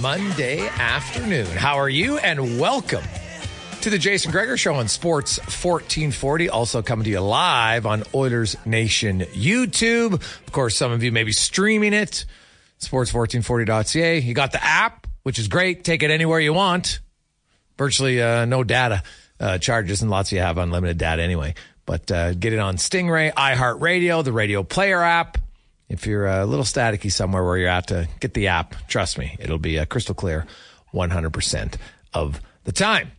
Monday afternoon. How are you? And welcome to the Jason Gregor Show on Sports 1440. Also coming to you live on Oilers Nation YouTube. Of course, some of you may be streaming it. Sports1440.ca. You got the app, which is great. Take it anywhere you want. Virtually uh, no data uh, charges, and lots of you have unlimited data anyway. But uh, get it on Stingray, iHeartRadio, the Radio Player app if you're a little staticky somewhere where you're at to get the app, trust me, it'll be a crystal clear 100% of the time.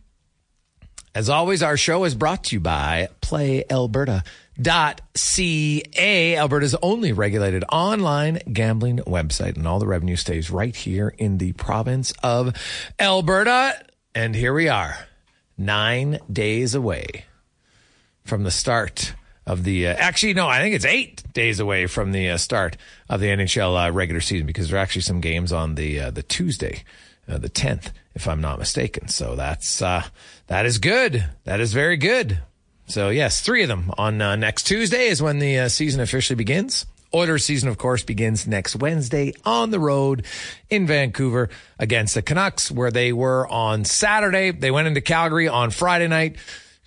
As always, our show is brought to you by PlayAlberta.ca, Alberta's only regulated online gambling website, and all the revenue stays right here in the province of Alberta. And here we are, nine days away from the start of the. Uh, actually, no, I think it's eight days away from the uh, start of the NHL uh, regular season because there are actually some games on the uh, the Tuesday, uh, the tenth, if I'm not mistaken. So that's uh, that is good. That is very good. So yes, three of them on next Tuesday is when the season officially begins. Oilers season, of course, begins next Wednesday on the road in Vancouver against the Canucks, where they were on Saturday. They went into Calgary on Friday night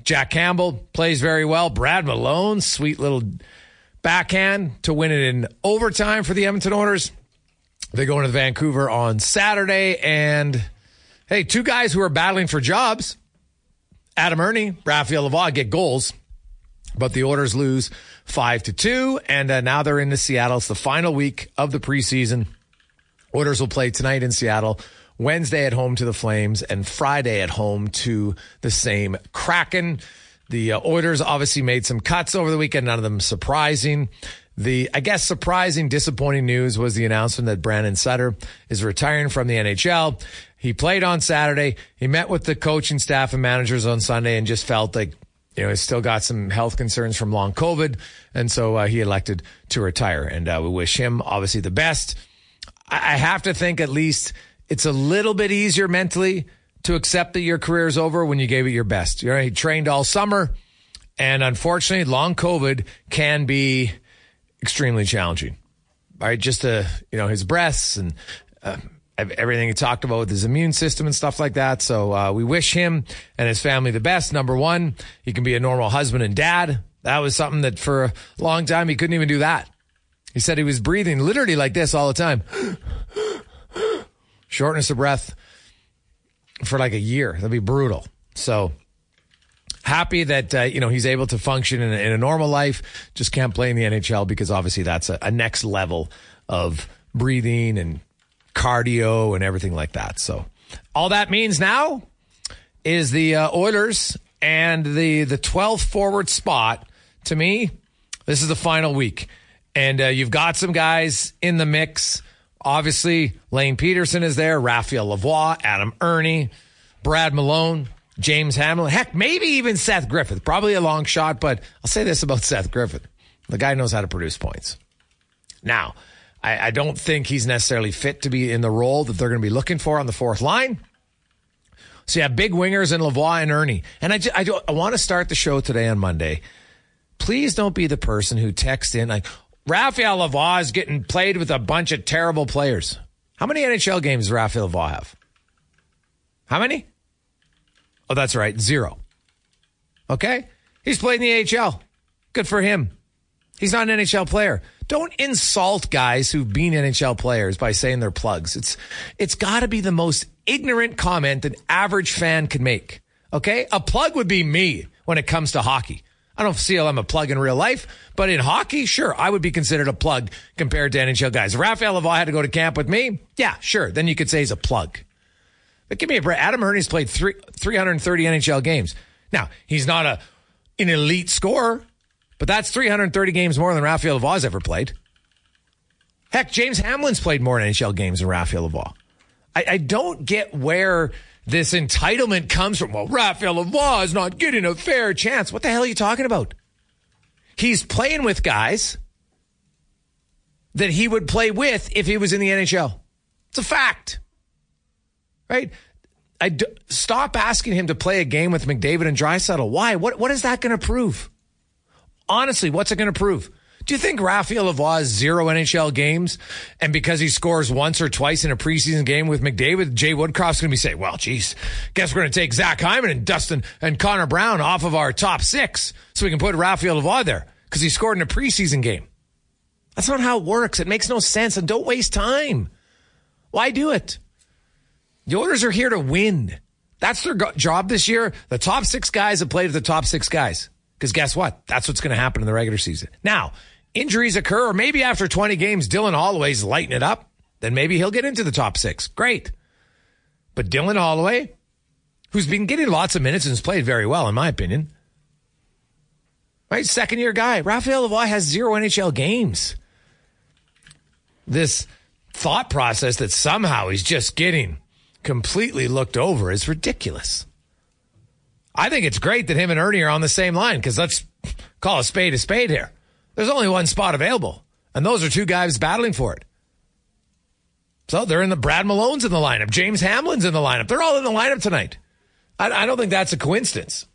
Jack Campbell plays very well. Brad Malone, sweet little backhand to win it in overtime for the Edmonton Oilers. They go into Vancouver on Saturday, and hey, two guys who are battling for jobs, Adam Erne, Raphael Lavoie, get goals, but the Oilers lose five to two, and uh, now they're into Seattle. It's the final week of the preseason. Oilers will play tonight in Seattle Wednesday at home to the Flames, and Friday at home to the same Kraken. The uh, Oilers obviously made some cuts over the weekend, none of them surprising. The, I guess, surprising, disappointing news was the announcement that Brandon Sutter is retiring from the NHL. He played on Saturday. He met with the coaching staff and managers on Sunday and just felt like, you know, he's still got some health concerns from long COVID. And so uh, he elected to retire. And uh, we wish him, obviously, the best. I, I have to think at least it's a little bit easier mentally to accept that your career is over when you gave it your best. You know, he trained all summer, and unfortunately, long COVID can be extremely challenging. Right, just to you know his breaths and uh, everything he talked about with his immune system and stuff like that. So uh, we wish him and his family the best. Number one, he can be a normal husband and dad. That was something that for a long time he couldn't even do that. He said he was breathing literally like this all the time shortness of breath for like a year. That'd be brutal. So happy that uh, you know he's able to function in a, in a, normal life. Just can't play in the NHL because obviously that's a, a next level of breathing and cardio and everything like that. So all that means now is the uh, Oilers and the the 12th forward spot. To me, this is the final week, and uh, you've got some guys in the mix Obviously, Lane Pederson is there, Raphael Lavoie, Adam Erne, Brad Malone, James Hamblin. Heck, maybe even Seth Griffith. Probably a long shot, but I'll say this about Seth Griffith. The guy knows how to produce points. Now, I, I don't think he's necessarily fit to be in the role that they're going to be looking for on the fourth line. So yeah, big wingers in Lavoie and Erne. And I, I, I want to start the show today on Monday. Please don't be the person who texts in like, Raphael Lavoie is getting played with a bunch of terrible players. How many NHL games does Raphael Lavoie have? How many? Oh, that's right. Zero. Okay. He's played in the AHL. Good for him. He's not an NHL player. Don't insult guys who've been NHL players by saying they're plugs. It's, it's gotta be the most ignorant comment an average fan can make. Okay. A plug would be me when it comes to hockey. I don't feel I'm a plug in real life, but in hockey, sure, I would be considered a plug compared to NHL guys. Raphael Lavoie had to go to camp with me, yeah, sure. Then you could say he's a plug. But give me a break. Adam Erne's played three, 330 NHL games. Now, he's not a an elite scorer, but that's 330 games more than Raphael Lavoie's ever played. Heck, James Hamblin's played more NHL games than Raphael Lavoie. I, I don't get where this entitlement comes from. Well, Raphael Lavoie is not getting a fair chance. What the hell are you talking about? He's playing with guys that he would play with if he was in the NHL. It's a fact. Right? I d- stop asking him to play a game with McDavid and Draisaitl. Why? What what is that going to prove? Honestly, what's it going to prove? Do you think Raphael Lavoie has zero NHL games? And because he scores once or twice in a preseason game with McDavid, Jay Woodcroft's going to be saying, well, geez, guess we're going to take Zach Hyman and Dustin and Connor Brown off of our top six so we can put Raphael Lavoie there because he scored in a preseason game. That's not how it works. It makes no sense. And don't waste time. Why do it? The Oilers are here to win. That's their go- job this year. The top six guys have played with the top six guys. Because guess what? That's what's going to happen in the regular season. Now, injuries occur, or maybe after 20 games, Dylan Holloway's lighting it up, then maybe he'll get into the top six. Great. But Dylan Holloway, who's been getting lots of minutes and has played very well, in my opinion, right? Second year guy. Raphael Lavoie has zero NHL games. This thought process that somehow he's just getting completely looked over is ridiculous. I think it's great that him and Erne are on the same line because let's call a spade a spade here. There's only one spot available, and those are two guys battling for it. So they're in the Brad Malone's in the lineup. James Hamblin's in the lineup. They're all in the lineup tonight. I, I don't think that's a coincidence.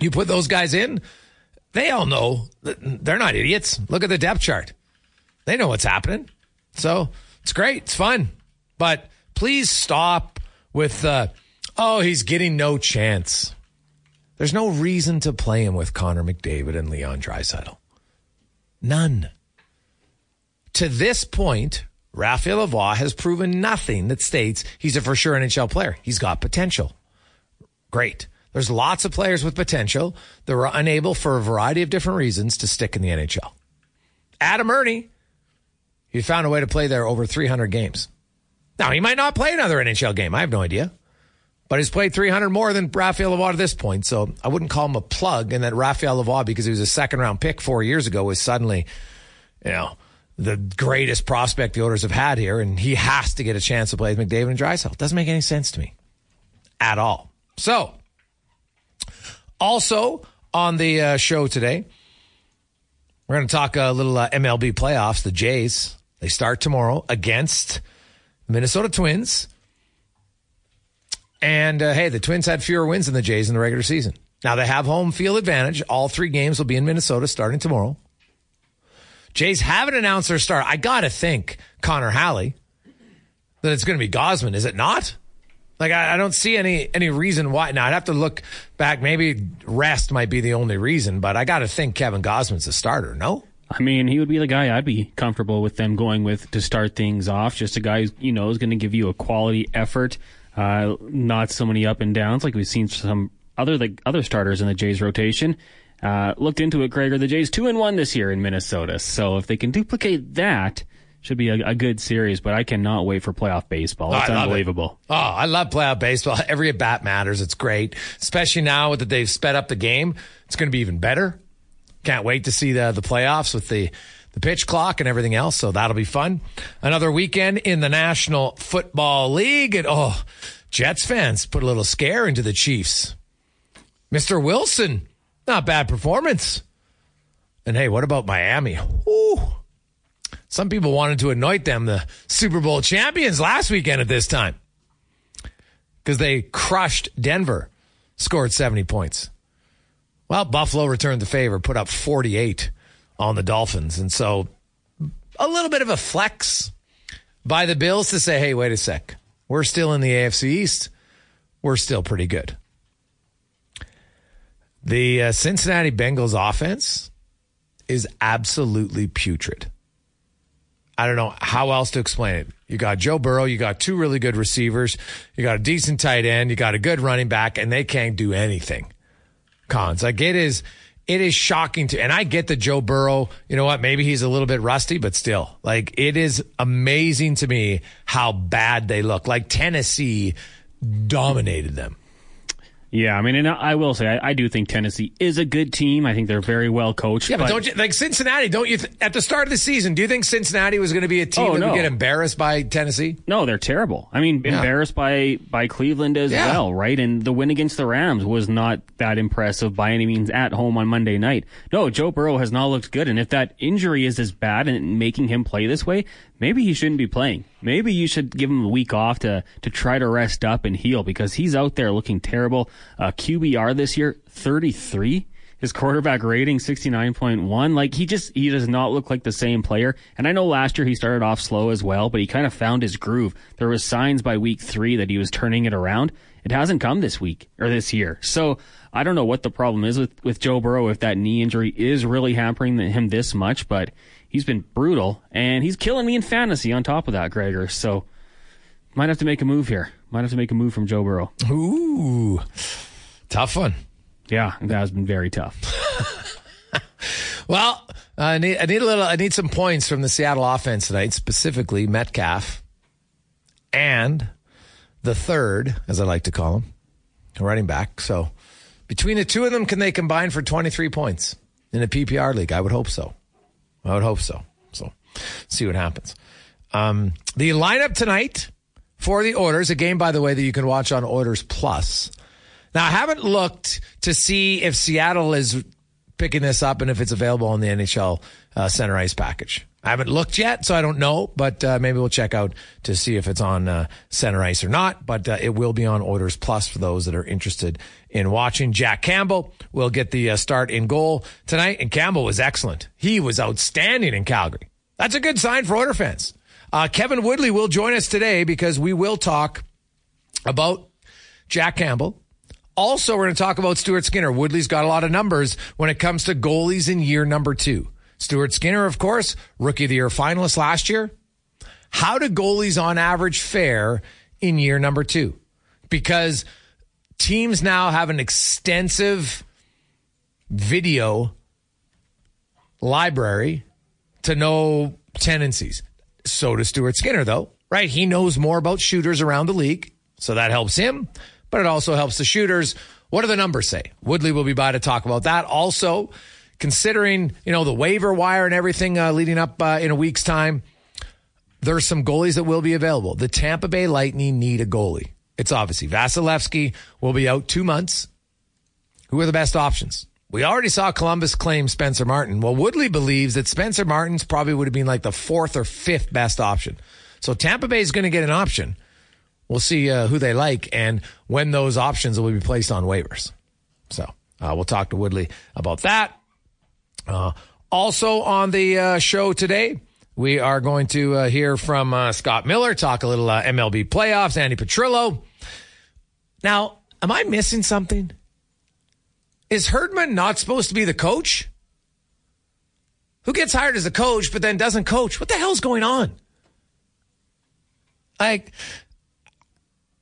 You put those guys in, they all know they're not idiots. Look at the depth chart. They know what's happening. So it's great. It's fun. But please stop with, uh, oh, he's getting no chance. There's no reason to play him with Connor McDavid and Leon Draisaitl. None. To this point, Raphael Lavoie has proven nothing that states he's a for sure NHL player. He's got potential. Great. There's lots of players with potential that were unable for a variety of different reasons to stick in the NHL. Adam Erne, he found a way to play there over 300 games. Now, he might not play another NHL game. I have no idea. But he's played 300 more than Raphael Lavoie to this point. So I wouldn't call him a plug. And that Raphael Lavoie, because he was a second round pick four years ago, was suddenly, you know, the greatest prospect the Oilers have had here. And he has to get a chance to play with McDavid and Draisaitl. Doesn't make any sense to me at all. So, also on the uh, show today, we're going to talk a little uh, MLB playoffs. The Jays, they start tomorrow against Minnesota Twins. And uh, hey, the Twins had fewer wins than the Jays in the regular season. Now they have home field advantage. All three games will be in Minnesota starting tomorrow. Jays haven't announced their start. I got to think Connor Halley that it's going to be Gausman, Is it not? Like I, I, don't see any any reason why. Now I'd have to look back. Maybe rest might be the only reason, but I got to think Kevin Gausman's a starter. No. I mean, he would be the guy I'd be comfortable with them going with to start things off. Just a guy who you know is going to give you a quality effort, uh, not so many up and downs like we've seen some other like other starters in the Jays rotation. Uh, looked into it, Gregor. The Jays two and one this year in Minnesota. So if they can duplicate that, should be a, a, good series, but I cannot wait for playoff baseball. It's oh, unbelievable. It. Oh, I love playoff baseball. Every at bat matters. It's great, especially now that they've sped up the game. It's going to be even better. Can't wait to see the the playoffs with the the pitch clock and everything else. So that'll be fun. Another weekend in the National Football League. And oh, Jets fans put a little scare into the Chiefs. Mr. Wilson, not bad performance. And hey, what about Miami? Ooh. Some people wanted to anoint them the Super Bowl champions last weekend at this time because they crushed Denver, scored 70 points. Well, Buffalo returned the favor, put up 48 on the Dolphins. And so a little bit of a flex by the Bills to say, hey, wait a sec. We're still in the AFC East. We're still pretty good. The uh, Cincinnati Bengals offense is absolutely putrid. I don't know how else to explain it. You got Joe Burrow, you got two really good receivers, you got a decent tight end, you got a good running back, and they can't do anything. Cons. Like it is it is shocking to and I get that Joe Burrow, you know what, maybe he's a little bit rusty, but still, like it is amazing to me how bad they look. Like Tennessee dominated them. Yeah, I mean, and I will say, I, I, do think Tennessee is a good team. I think they're very well coached. Yeah, but, but don't you like Cincinnati? Don't you th- at the start of the season? Do you think Cincinnati was going to be a team oh, that no. would get embarrassed by Tennessee? No, they're terrible. I mean, yeah. embarrassed by by Cleveland as yeah. well, right? And the win against the Rams was not that impressive by any means at home on Monday night. No, Joe Burrow has not looked good, and if that injury is as bad and making him play this way, maybe he shouldn't be playing. Maybe you should give him a week off to to try to rest up and heal because he's out there looking terrible. Uh, QBR this year, 33. His quarterback rating, 69.1. Like he just, he does not look like the same player. And I know last year he started off slow as well, but he kind of found his groove. There was signs by week three that he was turning it around. It hasn't come this week or this year. So I don't know what the problem is with, with Joe Burrow if that knee injury is really hampering him this much, but he's been brutal and he's killing me in fantasy on top of that, Gregor. So might have to make a move here. Might have to make a move from Joe Burrow. Ooh, tough one. Yeah, that has been very tough. well, I need I need a little I need some points from the Seattle offense tonight, specifically Metcalf and the third, as I like to call him, running back. So between the two of them, can they combine for 23 points in a PPR league? I would hope so. I would hope so. So see what happens. Um, the lineup tonight for the Oilers, a game, by the way, that you can watch on Oilers Plus. Now, I haven't looked to see if Seattle is picking this up and if it's available on the NHL uh, center ice package. I haven't looked yet, so I don't know, but uh, maybe we'll check out to see if it's on uh, center ice or not. But uh, it will be on Oilers Plus for those that are interested in watching. Jack Campbell will get the uh, start in goal tonight, and Campbell was excellent. He was outstanding in Calgary. That's a good sign for Oiler fans. Uh, Kevin Woodley will join us today because we will talk about Jack Campbell. Also, we're going to talk about Stuart Skinner. Woodley's got a lot of numbers when it comes to goalies in year number two. Stuart Skinner, of course, rookie of the year finalist last year. How do goalies on average fare in year number two? Because teams now have an extensive video library to know tendencies. So does Stuart Skinner, though, right? He knows more about shooters around the league. So that helps him, but it also helps the shooters. What do the numbers say? Woodley will be by to talk about that. Also, considering you know the waiver wire and everything uh, leading up uh, in a week's time, there's some goalies that will be available. The Tampa Bay Lightning need a goalie. It's obviously Vasilevskiy will be out two months. Who are the best options? We already saw Columbus claim Spencer Martin. Well, Woodley believes that Spencer Martin's probably would have been like the fourth or fifth best option. So Tampa Bay is going to get an option. We'll see uh, who they like and when those options will be placed on waivers. So uh, we'll talk to Woodley about that. Uh, also on the uh, show today, we are going to uh, hear from uh, Scott Miller, talk a little uh, MLB playoffs, Andy Petrillo. Now, am I missing something? Is Herdman not supposed to be the coach? Who gets hired as a coach but then doesn't coach? What the hell's going on? Like,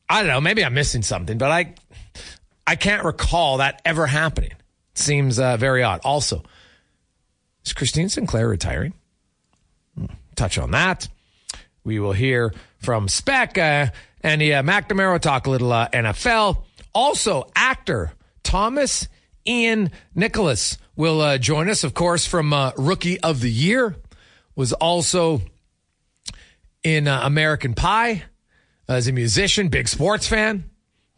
I don't know. Maybe I'm missing something, but I, I can't recall that ever happening. Seems uh, very odd. Also, is Christine Sinclair retiring? Hmm, touch on that. We will hear from Speck uh, and uh, McNamara talk a little uh, NFL. Also, actor Thomas Ian Nicholas will uh, join us, of course, from uh, Rookie of the Year. was also in American Pie as a musician, big sports fan.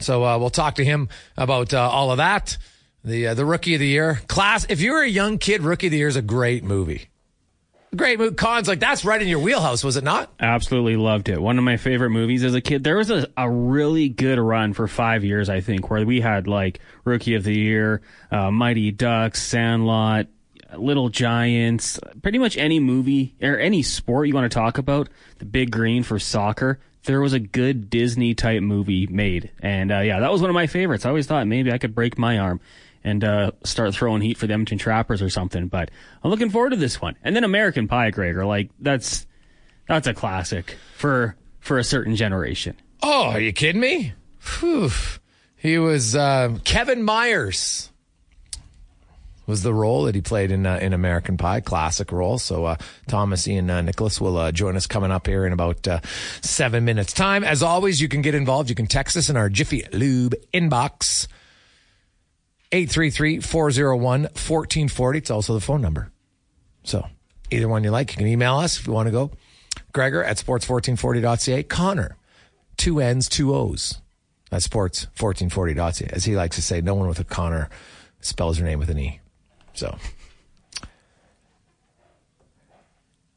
So we'll talk to him about all of that. The uh, the rookie of the year class. If you're a young kid, rookie of the year is a great movie. Great movie. Cons like that's right in your wheelhouse, was it not? Absolutely loved it. One of my favorite movies as a kid. There was a, a really good run for five years, I think, where we had like Rookie of the Year, uh, Mighty Ducks, Sandlot, Little Giants, pretty much any movie or any sport you want to talk about. The Big Green for soccer. There was a good Disney type movie made, and uh, yeah, that was one of my favorites. I always thought maybe I could break my arm and uh, start throwing heat for the Edmonton Trappers or something. But I'm looking forward to this one. And then American Pie, Gregor, like that's that's a classic for for a certain generation. Oh, are you kidding me? Whew. He was uh, Kevin Myers was the role that he played in uh, in American Pie, classic role. So uh, Thomas Ian uh, Nicholas will uh, join us coming up here in about uh, seven minutes time. As always, you can get involved. You can text us in our Jiffy Lube inbox. 833-401-1440. It's also the phone number. So either one you like. You can email us if you want to go. Gregor at sports1440.ca. Connor, two N's, two O's at sports1440.ca. As he likes to say, no one with a Connor spells their name with an E. So.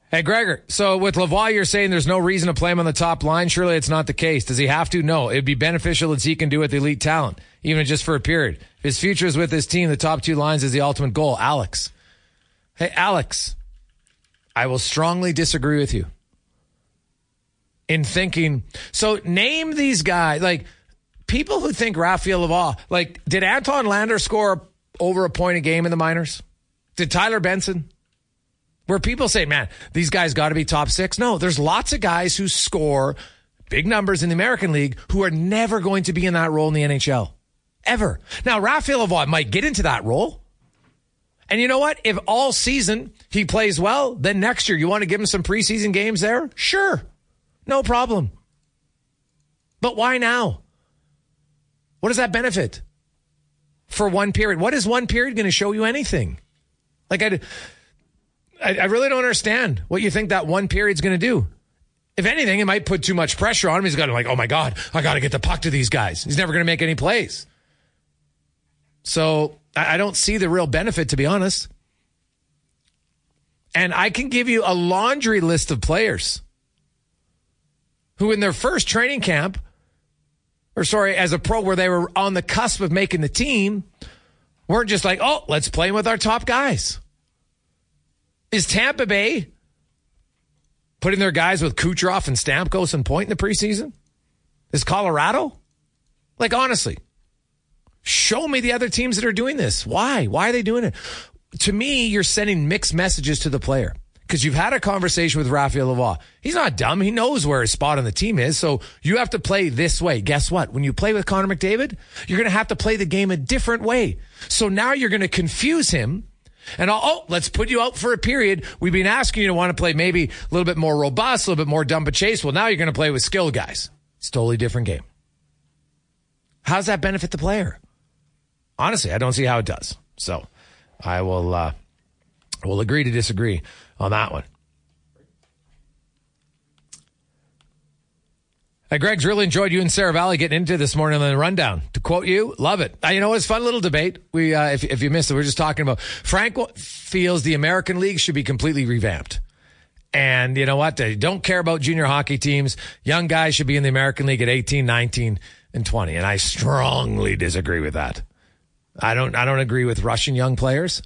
Hey, Gregor. So with Lavoie, you're saying there's no reason to play him on the top line. Surely it's not the case. Does he have to? No. It'd be beneficial as he can do with elite talent, even just for a period. His future is with his team, the top two lines is the ultimate goal. Alex. Hey, Alex. I will strongly disagree with you in thinking. So name these guys, like people who think Raphael Lavoie, like did Anton Lander score over a point a game in the minors? Did Tyler Benson? Where people say, man, these guys got to be top six. No, there's lots of guys who score big numbers in the American League who are never going to be in that role in the NHL. Ever. Now, Raphael Lavoie might get into that role. And you know what? If all season he plays well, then next year you want to give him some preseason games there? Sure. No problem. But why now? What does that benefit? For one period. What is one period going to show you anything? Like I I, I really don't understand what you think that one period's going to do. If anything, it might put too much pressure on him. He's got to like, oh my God, I got to get the puck to these guys. He's never going to make any plays. So I, I don't see the real benefit, to be honest. And I can give you a laundry list of players who, in their first training camp, or sorry, as a pro, where they were on the cusp of making the team, weren't just like, oh, let's play with our top guys. Is Tampa Bay putting their guys with Kucherov and Stamkos and Point in the preseason? Is Colorado? Like, honestly, show me the other teams that are doing this. Why? Why are they doing it? To me, you're sending mixed messages to the player because you've had a conversation with Raphael Lavoie. He's not dumb. He knows where his spot on the team is. So you have to play this way. Guess what? When you play with Connor McDavid, you're going to have to play the game a different way. So now you're going to confuse him and oh, let's put you out for a period. We've been asking you to want to play maybe a little bit more robust, a little bit more dump and chase. Well, now you're going to play with skilled guys. It's totally different game. How does that benefit the player? Honestly, I don't see how it does. So I will, uh, will agree to disagree on that one. Greg's really enjoyed you and Seravalli getting into this morning on the rundown. To quote you, love it. Uh, you know, it's fun little debate. We, uh, if, if you missed it, we are just talking about Frank feels the American League should be completely revamped. And you know what? They don't care about junior hockey teams. Young guys should be in the American League at 18, 19, and 20. And I strongly disagree with that. I don't, I don't agree with Russian young players.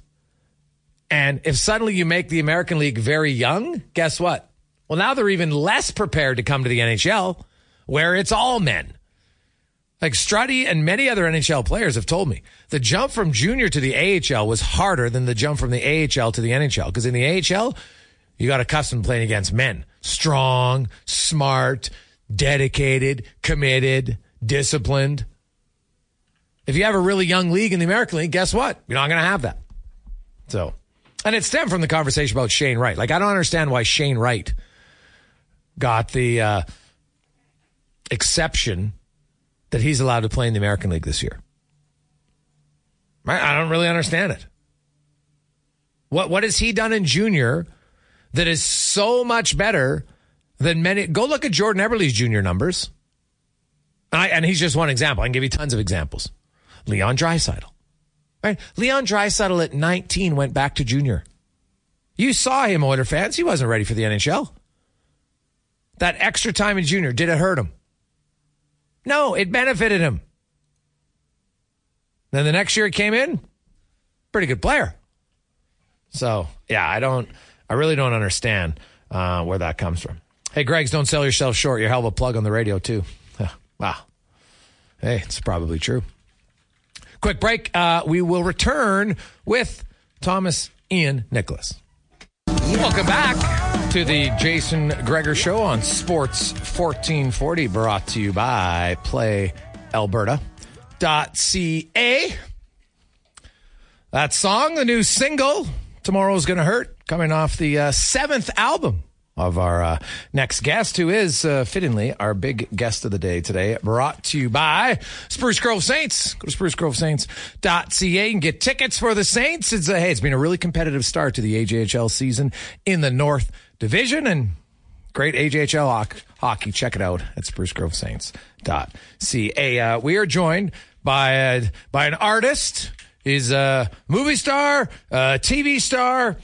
And if suddenly you make the American League very young, guess what? Well, now they're even less prepared to come to the NHL where it's all men. Like Struddy and many other NHL players have told me, the jump from junior to the AHL was harder than the jump from the AHL to the NHL. Because in the AHL, you got accustomed to playing against men. Strong, smart, dedicated, committed, disciplined. If you have a really young league in the American League, guess what? You're not going to have that. So, and it stemmed from the conversation about Shane Wright. Like, I don't understand why Shane Wright got the, uh, exception that he's allowed to play in the American League this year. I don't really understand it. What what has he done in junior that is so much better than many. Go look at Jordan Eberle's junior numbers. And, I, and he's just one example. I can give you tons of examples. Leon Draisaitl. Right? Leon Draisaitl at 19 went back to junior. You saw him, Oiler fans. He wasn't ready for the NHL. That extra time in junior, did it hurt him? No, it benefited him. Then the next year he came in, pretty good player. So, yeah, I don't, I really don't understand uh, where that comes from. Hey, Greg's, don't sell yourself short. You're hell of a plug on the radio, too. wow. Hey, it's probably true. Quick break. Uh, we will return with Thomas Ian Nicholas. Welcome back to the Jason Gregor Show on Sports 1440, brought to you by PlayAlberta.ca. That song, the new single, Tomorrow's Gonna Hurt, coming off the uh, seventh album of our uh, next guest, who is uh, fittingly our big guest of the day today, brought to you by Spruce Grove Saints. Go to sprucegrovesaints.ca and get tickets for the Saints. It's a, hey, it's been a really competitive start to the AJHL season in the North Division and great AJHL hockey. Check it out at sprucegrovesaints.ca. Uh, we are joined by, uh, by an artist. He's a movie star, a TV star,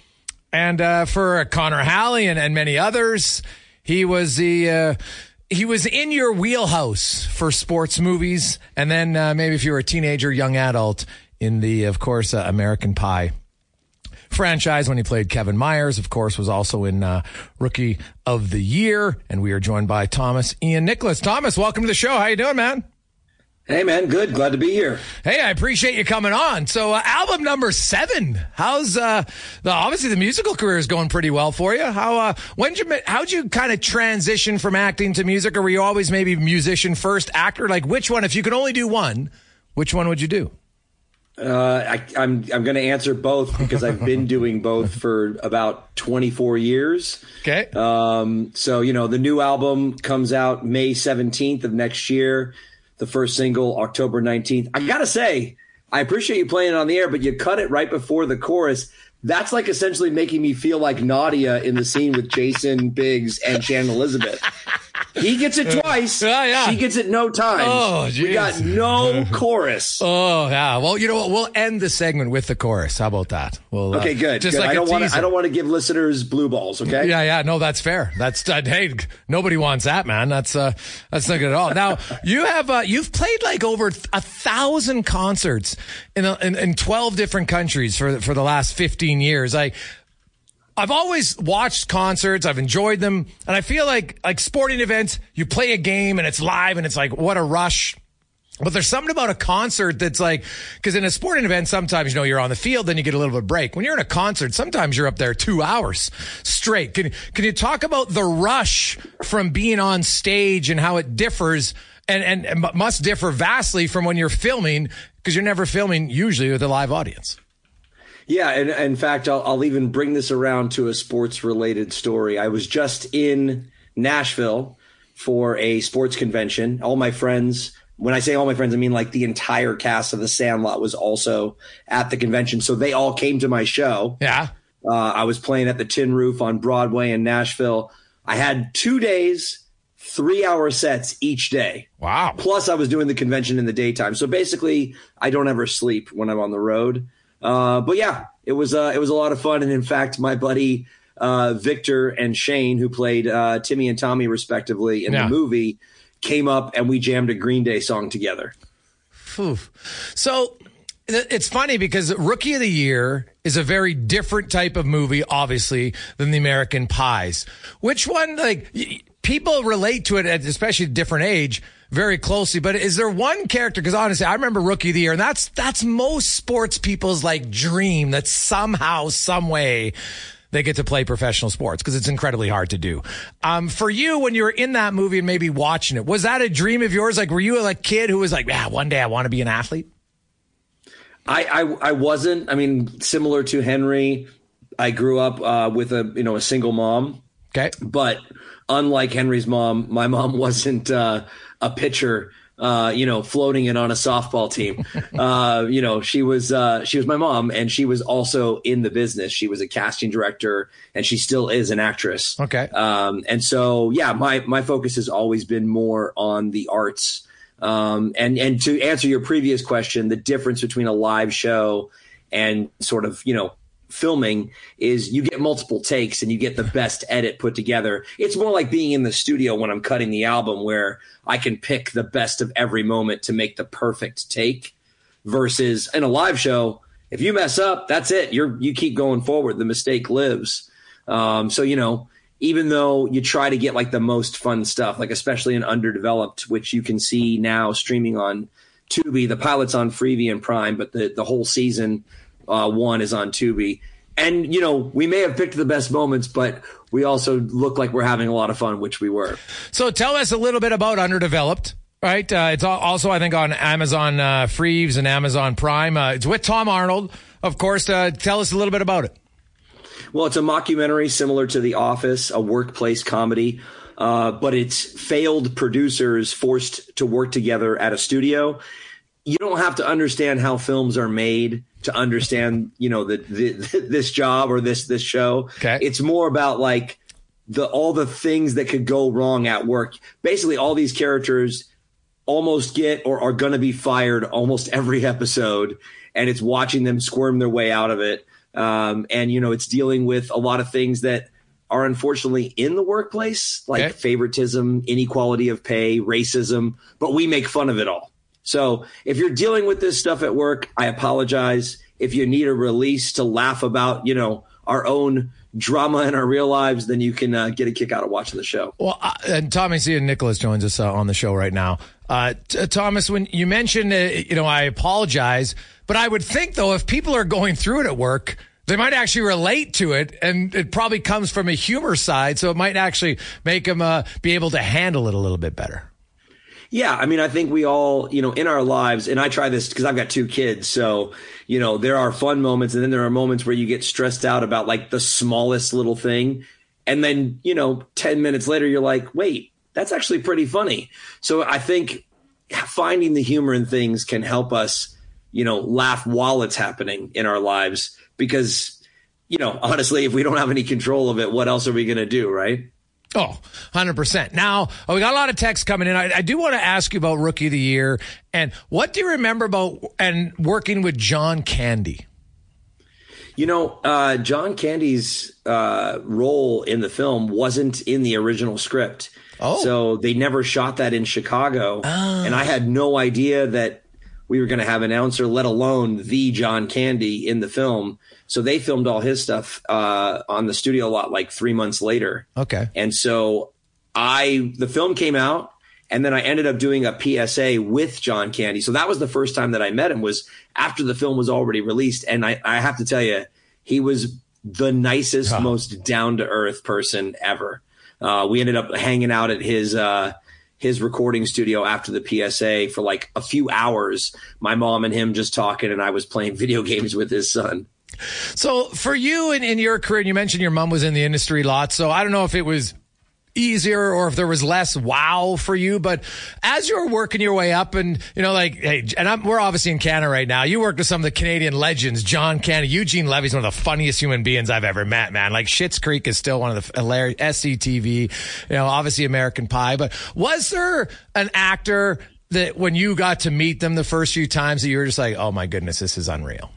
and uh, for Connor Halley and, and many others, he was the uh, he was in your wheelhouse for sports movies, and then uh, maybe if you were a teenager, young adult, in the of course uh, American Pie franchise when he played Kevin Myers. Of course, was also in uh, Rookie of the Year, and we are joined by Thomas Ian Nicholas. Thomas, welcome to the show. How you doing, man? Hey man, good. Glad to be here. Hey, I appreciate you coming on. So, uh, album number seven. How's uh, the obviously the musical career is going pretty well for you? How uh, when you how'd you kind of transition from acting to music, or were you always maybe musician first, actor? Like which one? If you could only do one, which one would you do? Uh, I, I'm I'm going to answer both because I've been doing both for about 24 years. Okay. Um. So you know the new album comes out May 17th of next year the first single October 19th. I gotta say, I appreciate you playing it on the air, but you cut it right before the chorus. That's like essentially making me feel like Nadia in the scene with Jason Biggs and Shannon Elizabeth. He gets it twice. Yeah, yeah. She gets it no time. Oh, we got no chorus. Oh, yeah. Well, you know what? We'll end the segment with the chorus. How about that? Well, okay, good. Uh, just good. like I don't want to. I don't want to give listeners blue balls. Okay. Yeah, yeah. No, that's fair. That's uh, hey, nobody wants that, man. That's uh, that's not good at all. Now you have uh, you've played like over a thousand concerts in, a, in in twelve different countries for for the last fifteen years. Like I've always watched concerts. I've enjoyed them. And I feel like, like sporting events, you play a game and it's live and it's like, what a rush. But there's something about a concert that's like, because in a sporting event, sometimes, you know, you're on the field, then you get a little bit of break. When you're in a concert, sometimes you're up there two hours straight. Can, can you talk about the rush from being on stage and how it differs and, and, and must differ vastly from when you're filming because you're never filming usually with a live audience? Yeah, and, and in fact, I'll, I'll even bring this around to a sports related story. I was just in Nashville for a sports convention. All my friends, when I say all my friends, I mean like the entire cast of The Sandlot was also at the convention. So they all came to my show. Yeah. Uh, I was playing at the Tin Roof on Broadway in Nashville. I had two days, three hour sets each day. Wow. Plus, I was doing the convention in the daytime. So basically, I don't ever sleep when I'm on the road. Uh, but yeah, it was uh, it was a lot of fun, and in fact, my buddy uh, Victor and Shane, who played uh, Timmy and Tommy respectively in Yeah. the movie, came up and we jammed a Green Day song together. So it's funny because Rookie of the Year is a very different type of movie, obviously, than the American Pies. Which one, like, people relate to it at especially a different age very closely. But is there one character? Because honestly, I remember Rookie of the Year, and that's that's most sports people's like dream that somehow, some way. They get to play professional sports because it's incredibly hard to do. Um, for you, when you were in that movie and maybe watching it, was that a dream of yours? Like, were you a like, kid who was like, yeah, one day I want to be an athlete? I, I I wasn't. I mean, similar to Henry, I grew up uh, with a you know a single mom. Okay. But unlike Henry's mom, my mom wasn't uh, a pitcher uh, you know, floating it on a softball team. uh, you know, she was uh, she was my mom, and she was also in the business. She was a casting director, and she still is an actress. Okay. Um, and so, yeah, my my focus has always been more on the arts. Um, and and to answer your previous question, the difference between a live show and sort of you know filming is you get multiple takes and you get the best edit put together. It's more like being in the studio when I'm cutting the album where I can pick the best of every moment to make the perfect take versus in a live show, if you mess up, that's it. You're you keep going forward. The mistake lives. Um, so you know, even though you try to get like the most fun stuff, like especially in underdeveloped, which you can see now streaming on Tubi, the pilot's on Freevee and Prime, but the the whole season uh, one is on Tubi. And you know, we may have picked the best moments, but we also look like we're having a lot of fun, which we were. So tell us a little bit about Underdeveloped. Right, uh, it's also I think on Amazon uh, Freeves and Amazon Prime. Uh, it's with Tom Arnold, of course. Uh, tell us a little bit about it. Well, it's a mockumentary similar to The Office, a workplace comedy, uh, but it's failed producers forced to work together at a studio. You don't have to understand how films are made to understand, you know, the, the, this job or this this show. Okay. It's more about like the all the things that could go wrong at work. Basically, all these characters almost get or are going to be fired almost every episode, and it's watching them squirm their way out of it. Um, and you know, it's dealing with a lot of things that are unfortunately in the workplace, like Okay. favoritism, inequality of pay, racism, but we make fun of it all. So if you're dealing with this stuff at work, I apologize. If you need a release to laugh about, you know, our own drama in our real lives, then you can uh, get a kick out of watching the show. Well, uh, and Thomas Ian Nicholas joins us uh, on the show right now. Uh, t- Thomas, when you mentioned, uh, you know, I apologize, but I would think though, if people are going through it at work, they might actually relate to it, and it probably comes from a humor side, so it might actually make them uh, be able to handle it a little bit better. Yeah, I mean, I think we all, you know, in our lives, and I try this because I've got two kids. So, you know, there are fun moments, and then there are moments where you get stressed out about like the smallest little thing. And then, you know, 10 minutes later, you're like, wait, that's actually pretty funny. So I think finding the humor in things can help us, you know, laugh while it's happening in our lives. Because, you know, honestly, if we don't have any control of it, what else are we going to do, right? Oh, 100%. Now, oh, we got a lot of texts coming in. I, I do want to ask you about Rookie of the Year. And what do you remember about and working with John Candy? You know, uh, John Candy's uh, role in the film wasn't in the original script. Oh. So they never shot that in Chicago. And I had no idea that we were going to have an announcer, let alone the John Candy in the film. So they filmed all his stuff uh, on the studio lot like three months later. Okay. And so I, the film came out and then I ended up doing a PSA with John Candy. So that was the first time that I met him was after the film was already released. And I, I have to tell you, he was the nicest, most down to earth person ever. Uh, we ended up hanging out at his, uh, his recording studio after the PSA for like a few hours. My mom and him just talking, and I was playing video games with his son. So for you in, in your career, and you mentioned your mom was in the industry a lot. So I don't know if it was easier or if there was less wow for you, but as you're working your way up and, you know, like, hey, and I'm, we're obviously in Canada right now. You worked with some of the Canadian legends, John Candy, Eugene Levy's one of the funniest human beings I've ever met, man. Like Schitt's Creek is still one of the hilarious SCTV, you know, obviously American Pie, but was there an actor that when you got to meet them the first few times that you were just like, oh my goodness, this is unreal?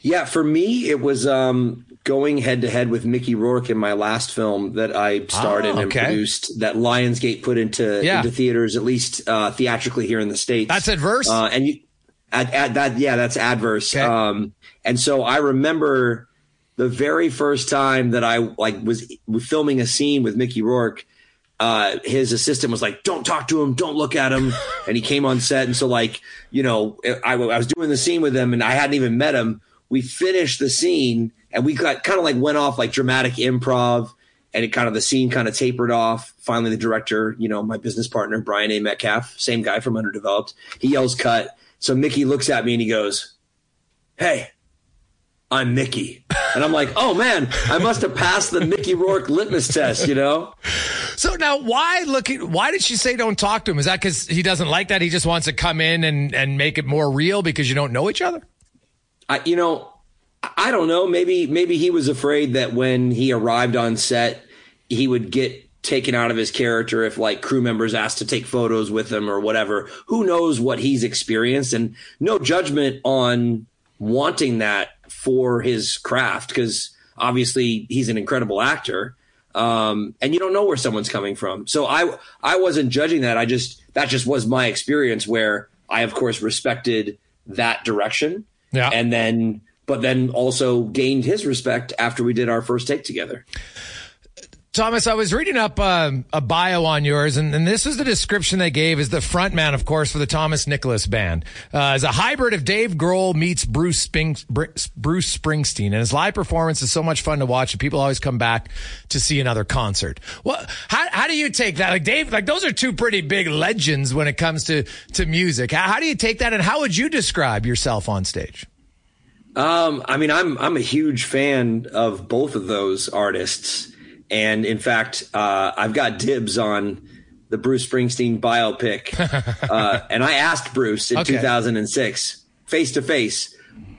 Yeah, for me, it was um, going head to head with Mickey Rourke in my last film that I starred in and okay. produced that Lionsgate put into Yeah. into theaters, at least uh, theatrically here in the states. That's adverse? uh, and you at, at that yeah, that's adverse. Okay. Um, and so I remember the very first time that I like was filming a scene with Mickey Rourke. Uh, his assistant was like, "Don't talk to him, don't look at him," and he came on set. And so, like, you know, I, I was doing the scene with him, and I hadn't even met him. We finished the scene, and we got kind of like went off like dramatic improv, and it kind of the scene kind of tapered off. Finally, the director, you know, my business partner Brian A. Metcalf, same guy from Underdeveloped, he yells, "Cut!" So Mickey looks at me and he goes, "Hey, I'm Mickey. And I'm like, oh man, I must have passed the Mickey Rourke litmus test, you know? So now, why looking? Why did she say don't talk to him? Is that because he doesn't like that? He just wants to come in and and make it more real because you don't know each other. I, you know, I don't know. Maybe maybe he was afraid that when he arrived on set, he would get taken out of his character if like crew members asked to take photos with him or whatever. Who knows what he's experienced? And no judgment on wanting that for his craft because obviously he's an incredible actor. Um, and you don't know where someone's coming from. So I I wasn't judging that. I just that just was my experience where I of course respected that direction. Yeah. And then but then also gained his respect after we did our first take together. Thomas, I was reading up um, a bio on yours, and, and, this is the description they gave as the frontman, of course, for the Thomas Nicholas Band. Uh, as a hybrid of Dave Grohl meets Bruce, Spring, Bruce Springsteen, and his live performance is so much fun to watch, and people always come back to see another concert. Well, how, how do you take that? Like Dave, like those are two pretty big legends when it comes to to music. How, how do you take that, and how would you describe yourself on stage? Um, I mean, I'm I'm a huge fan of both of those artists. And in fact, uh, I've got dibs on the Bruce Springsteen biopic. uh, and I asked Bruce in okay. 2006, face to face.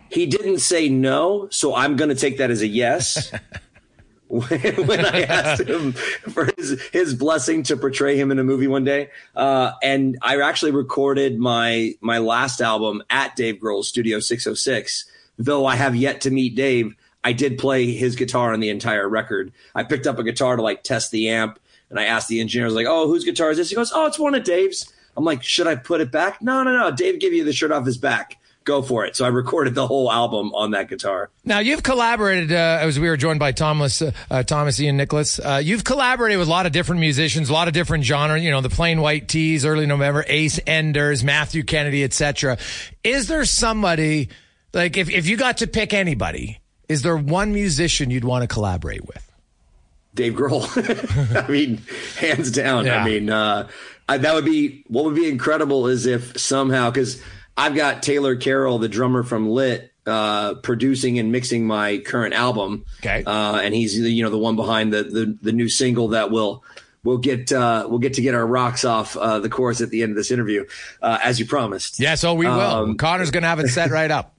He didn't say no, so I'm going to take that as a yes. when, I asked him for his, his blessing to portray him in a movie one day. Uh, and I actually recorded my my last album at Dave Grohl's Studio 606, though I have yet to meet Dave. I did play his guitar on the entire record. I picked up a guitar to like test the amp, and I asked the engineer, I was like, "Oh, whose guitar is this?" He goes, "Oh, it's one of Dave's." I'm like, "Should I put it back?" No, no, no. Dave gave you the shirt off his back. Go for it. So I recorded the whole album on that guitar. Now you've collaborated uh, as we were joined by Thomas uh, uh, Thomas Ian Nicholas. Uh, you've collaborated with a lot of different musicians, a lot of different genres. You know, the Plain White T's, Early November, Ace Enders, Matthew Kennedy, etc. Is there somebody like if if you got to pick anybody? Is there one musician you'd want to collaborate with? Dave Grohl. I mean, hands down. Yeah. I mean, uh, I, that would be what would be incredible is if somehow because I've got Taylor Carroll, the drummer from Lit, uh, producing and mixing my current album. Okay, uh, and he's you know the one behind the the, the new single that will we'll get uh, we'll get to get our rocks off uh, the chorus at the end of this interview, uh, as you promised. Yes, oh we will. Um, Connor's going to have it set right up.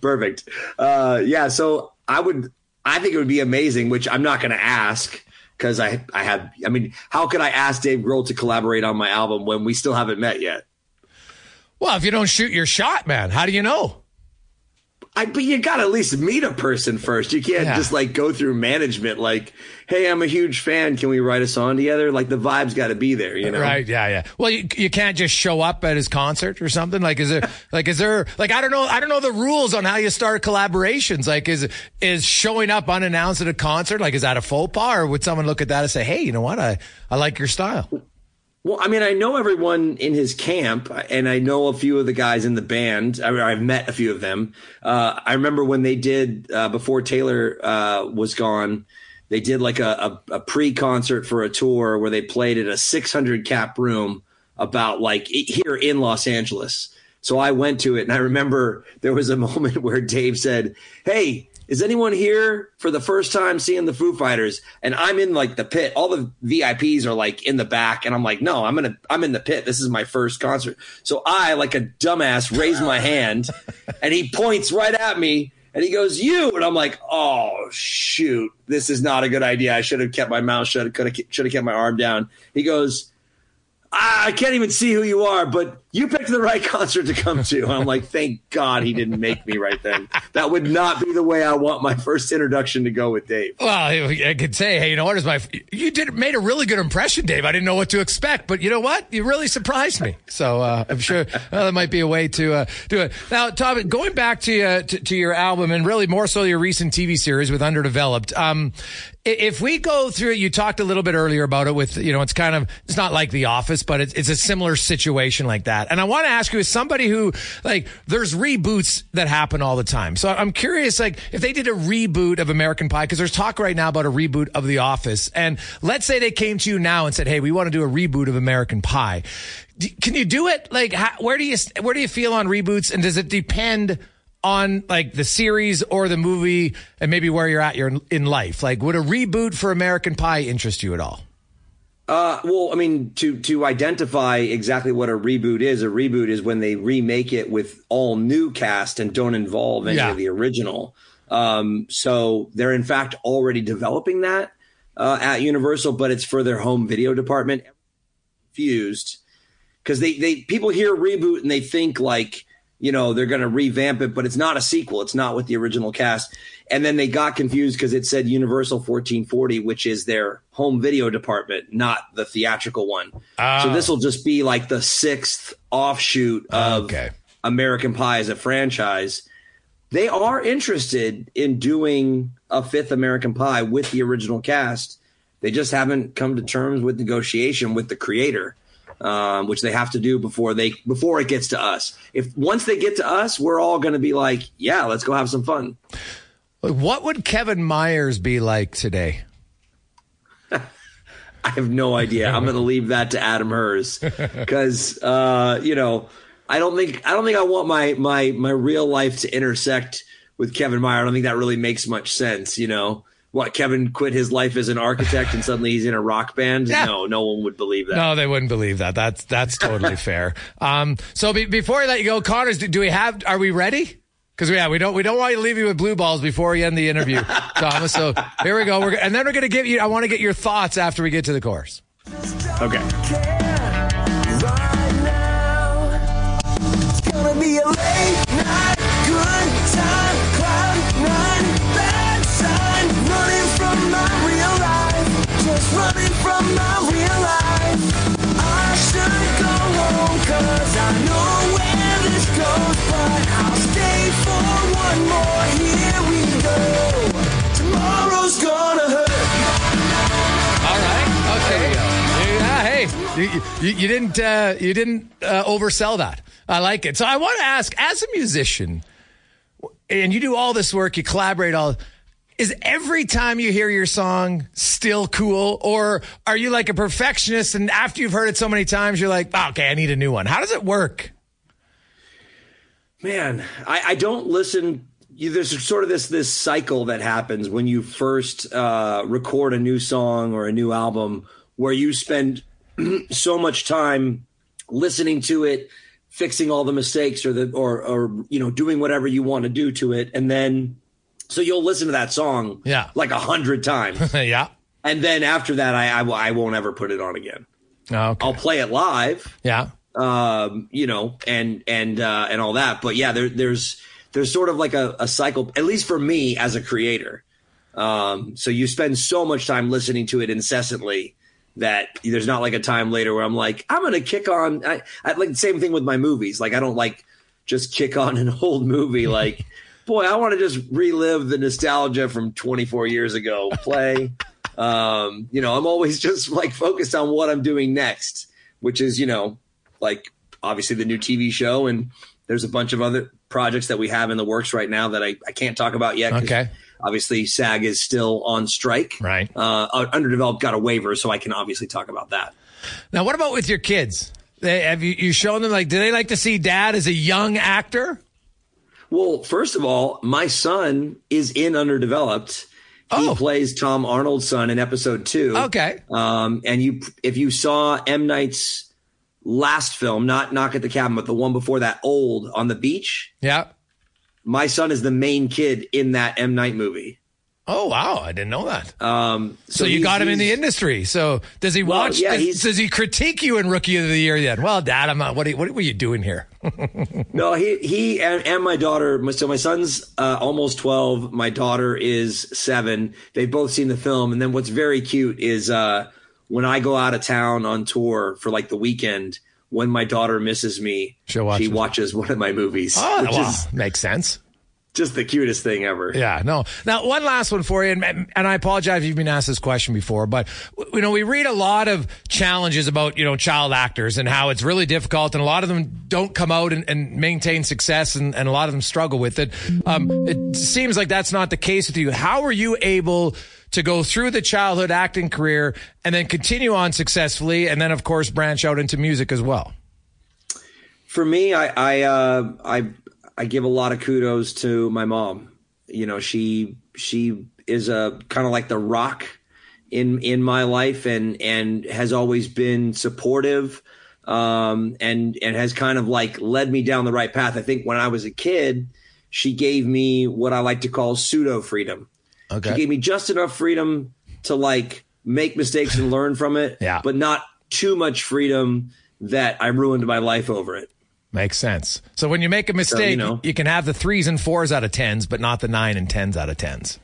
Perfect. Uh, yeah. So I would, I think it would be amazing, which I'm not going to ask because I, I have, I mean, how could I ask Dave Grohl to collaborate on my album when we still haven't met yet? Well, if you don't shoot your shot, man, how do you know? I, but you got to at least meet a person first. You can't yeah. just like go through management. Like, hey, I'm a huge fan. Can we write a song together? Like the vibe's got to be there, you know? Right? Yeah, yeah. Well, you, you can't just show up at his concert or something. Like, is there like is there like I don't know I don't know the rules on how you start collaborations. Like, is is showing up unannounced at a concert like is that a faux pas or would someone look at that and say, hey, you know what, I I like your style. Well, I mean, I know everyone in his camp, and I know a few of the guys in the band. I mean, I've met a few of them. Uh, I remember when they did uh, before Taylor uh, was gone. They did like a, a, a pre-concert for a tour where they played at a 600 cap room about like here in Los Angeles. So I went to it, and I remember there was a moment where Dave said, "Hey, is anyone here for the first time seeing the Foo Fighters? And I'm in like the pit. All the VIPs are like in the back, and I'm like, no, I'm gonna, I'm in the pit. This is my first concert. So I, like a dumbass, raise my hand, and he points right at me, and he goes, "You," and I'm like, "Oh shoot, this is not a good idea. I should have kept my mouth shut. Could have, should have kept my arm down." He goes, I can't even see who you are, but you picked the right concert to come to. And I'm like, thank God he didn't make me right then. That would not be the way I want my first introduction to go with Dave. Well, I could say, hey, you know what is my, you did made a really good impression, Dave. I didn't know what to expect, but you know what? You really surprised me. So, uh, I'm sure well, that might be a way to, uh, do it. Now, Tom, going back to, uh, to, to, your album and really more so your recent TV series with Underdeveloped, um, if we go through, you talked a little bit earlier about it with, you know, it's kind of, it's not like The Office, but it's, it's a similar situation like that. And I want to ask you, as somebody who, like, there's reboots that happen all the time. So I'm curious, like, if they did a reboot of American Pie, because there's talk right now about a reboot of The Office. And let's say they came to you now and said, hey, we want to do a reboot of American Pie. Can you do it? Like, how, where do you, where do you feel on reboots? And does it depend on like the series or the movie and maybe where you're at your in life? Like, would a reboot for American Pie interest you at all? Uh, well, I mean, to to identify exactly what a reboot is, a reboot is when they remake it with all new cast and don't involve any Yeah. of the original. Um, so they're in fact already developing that uh, at Universal, but it's for their home video department. Confused because they they people hear reboot and they think like you know they're going to revamp it, but it's not a sequel. It's not with the original cast. And then they got confused because it said Universal 1440, which is their home video department, not the theatrical one. So this will just be like the sixth offshoot of Okay. American Pie as a franchise. They are interested in doing a fifth American Pie with the original cast. They just haven't come to terms with negotiation with the creator, um, which they have to do before they before it gets to us. If once they get to us, we're all going to be like, "Yeah, let's go have some fun." What would Kevin Myers be like today? I have no idea. I'm going to leave that to Adam Herz because uh, you know I don't think I don't think I want my my my real life to intersect with Kevin Meyer. I don't think that really makes much sense. You know what? Kevin quit his life as an architect and suddenly he's in a rock band. Yeah. No, no one would believe that. No, they wouldn't believe that. That's that's totally fair. Um, so be, before I let you go, Connors, do, do we have? Are we ready? Because yeah, we don't we don't want to leave you with blue balls before we end the interview, Thomas. So here we go. We're, and then we're going to give you. I want to get your thoughts after we get to the course. Okay. Right now, it's gonna be a late night, good time, cloud nine, bad sign, running from my real life, just running from my real life. I should go home 'cause I know where this goes, but I'll stay for one more. Here we go. Tomorrow's gonna hurt. All right. Okay. Yeah. Hey, you, you, you didn't uh, you didn't uh, oversell that. I like it. So I want to ask, as a musician, and you do all this work, you collaborate all. Is every time you hear your song still cool, or are you like a perfectionist and after you've heard it so many times, you're like, oh, okay, I need a new one? How does it work? Man, I, I don't listen. You, there's sort of this this cycle that happens when you first uh, record a new song or a new album, where you spend so much time listening to it, fixing all the mistakes, or the or or you know doing whatever you want to do to it, and then so you'll listen to that song, Yeah. like a hundred times, yeah. and then after that, I, I I won't ever put it on again. Okay. I'll play it live, yeah. Um, you know, and and uh, and all that. But yeah, there, there's there's sort of like a, a cycle, at least for me as a creator. Um, so you spend so much time listening to it incessantly that there's not like a time later where I'm like, I'm gonna kick on. I, I like the same thing with my movies. Like I don't like just kick on an old movie. Like, boy, I want to just relive the nostalgia from 24 years ago. Play. um, you know, I'm always just like focused on what I'm doing next, which is you know like obviously the new TV show, and there's a bunch of other projects that we have in the works right now that I, I can't talk about yet. Okay. Obviously, SAG is still on strike. Right. Uh, underdeveloped got a waiver, so I can obviously talk about that. Now, what about with your kids? They, have you, you shown them like? Do they like to see dad as a young actor? Well, first of all, my son is in underdeveloped. He Oh. plays Tom Arnold's son in episode two. Okay. Um, and you, if you saw M Night's last film, not Knock at the Cabin, but the one before that, Old on the beach, Yeah. my son is the main kid in that M Night movie. Oh wow, I didn't know that. Um, So, you got him in the industry. So does he Well, watch? yeah, does, does he critique you in Rookie of the Year then? Well, Dad, I'm not. What, are, what were you doing here? No, he he and, and my daughter. So my son's uh, almost twelve. My daughter is seven. They've both seen the film, and then what's very cute is uh, when I go out of town on tour for like the weekend. When my daughter misses me, She'll watch she watches one of my movies, Oh, which wow, is makes sense. just the cutest thing ever. Yeah, no. Now, one last one for you, and, and I apologize if you've been asked this question before, but you know, we read a lot of challenges about you know child actors and how it's really difficult, and a lot of them don't come out and, and maintain success, and, and a lot of them struggle with it. Um, it seems like that's not the case with you. How were you able? To go through the childhood acting career and then continue on successfully, and then of course branch out into music as well. for me, I I uh, I I give a lot of kudos to my mom. You know, she she is a kind of like the rock in in my life and and has always been supportive um and and has kind of like led me down the right path. I think when I was a kid, she gave me what I like to call pseudo freedom. Okay. She gave me just enough freedom to like make mistakes and learn from it, Yeah. but not too much freedom that I ruined my life over it. Makes sense. So when you make a mistake, you, know. you, can have the threes and fours out of tens, but not the nine and tens out of tens.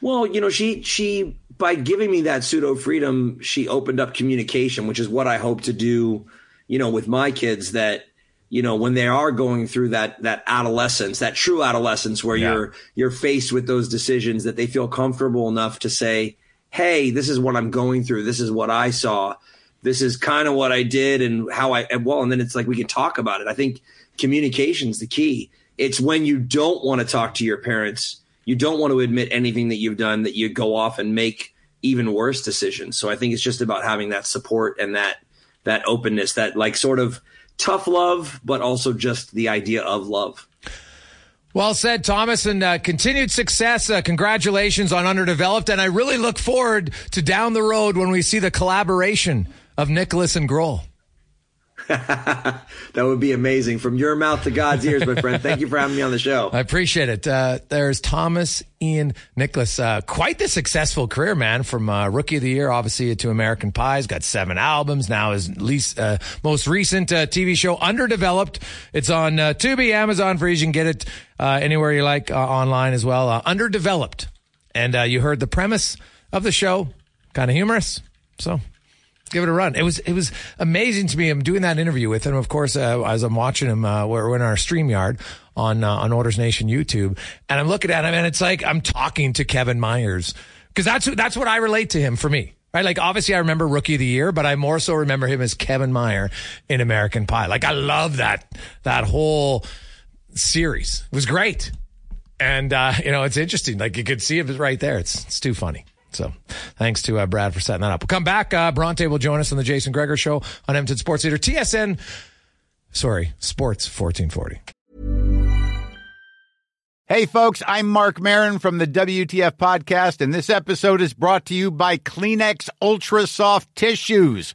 Well, you know, she she by giving me that pseudo freedom, she opened up communication, which is what I hope to do, you know, with my kids that you know, when they are going through that that adolescence, that true adolescence where Yeah. you're you're faced with those decisions that they feel comfortable enough to say, "Hey, this is what I'm going through. This is what I saw. This is kind of what I did and how I and well." And then it's like we can talk about it. I think communication's the key. It's when you don't want to talk to your parents, you don't want to admit anything that you've done that you go off and make even worse decisions. So I think it's just about having that support and that that openness, that like sort of tough love, but also just the idea of love. Well said, Thomas, and uh, continued success. Uh, congratulations on Underdeveloped. And I really look forward to down the road when we see the collaboration of Nicholas and Grohl. That would be amazing. From your mouth to God's ears, my friend. Thank you for having me on the show. I appreciate it. Uh, there's Thomas Ian Nicholas. Uh, quite the successful career, man. From uh, Rookie of the Year, obviously, to American Pie's got seven albums. Now his least uh, most recent uh, TV show, Underdeveloped. It's on uh, Tubi, Amazon Freevee. You can get it uh, anywhere you like online as well. Underdeveloped. And uh, you heard the premise of the show, kind of humorous. So give it a run. It was it was amazing to me. I'm doing that interview with him. Of course, uh, as I'm watching him, uh, we're, in our StreamYard on uh, on Oilers Nation YouTube, and I'm looking at him, and it's like I'm talking to Kevin Myers because that's that's what I relate to him for me. Right, like obviously I remember Rookie of the Year, but I more so remember him as Kevin Meyer in American Pie. Like I love that that whole series. It was great. And, uh, you know, it's interesting. Like you could see it right there. It's, it's too funny. So thanks to uh, Brad for setting that up. We'll come back. Uh, Bronte will join us on the Jason Gregor show on Edmonton Sports Leader TSN. Sorry, Sports 1440. Hey, folks, I'm Marc Maron from the WTF Podcast, and this episode is brought to you by Kleenex Ultra Soft Tissues,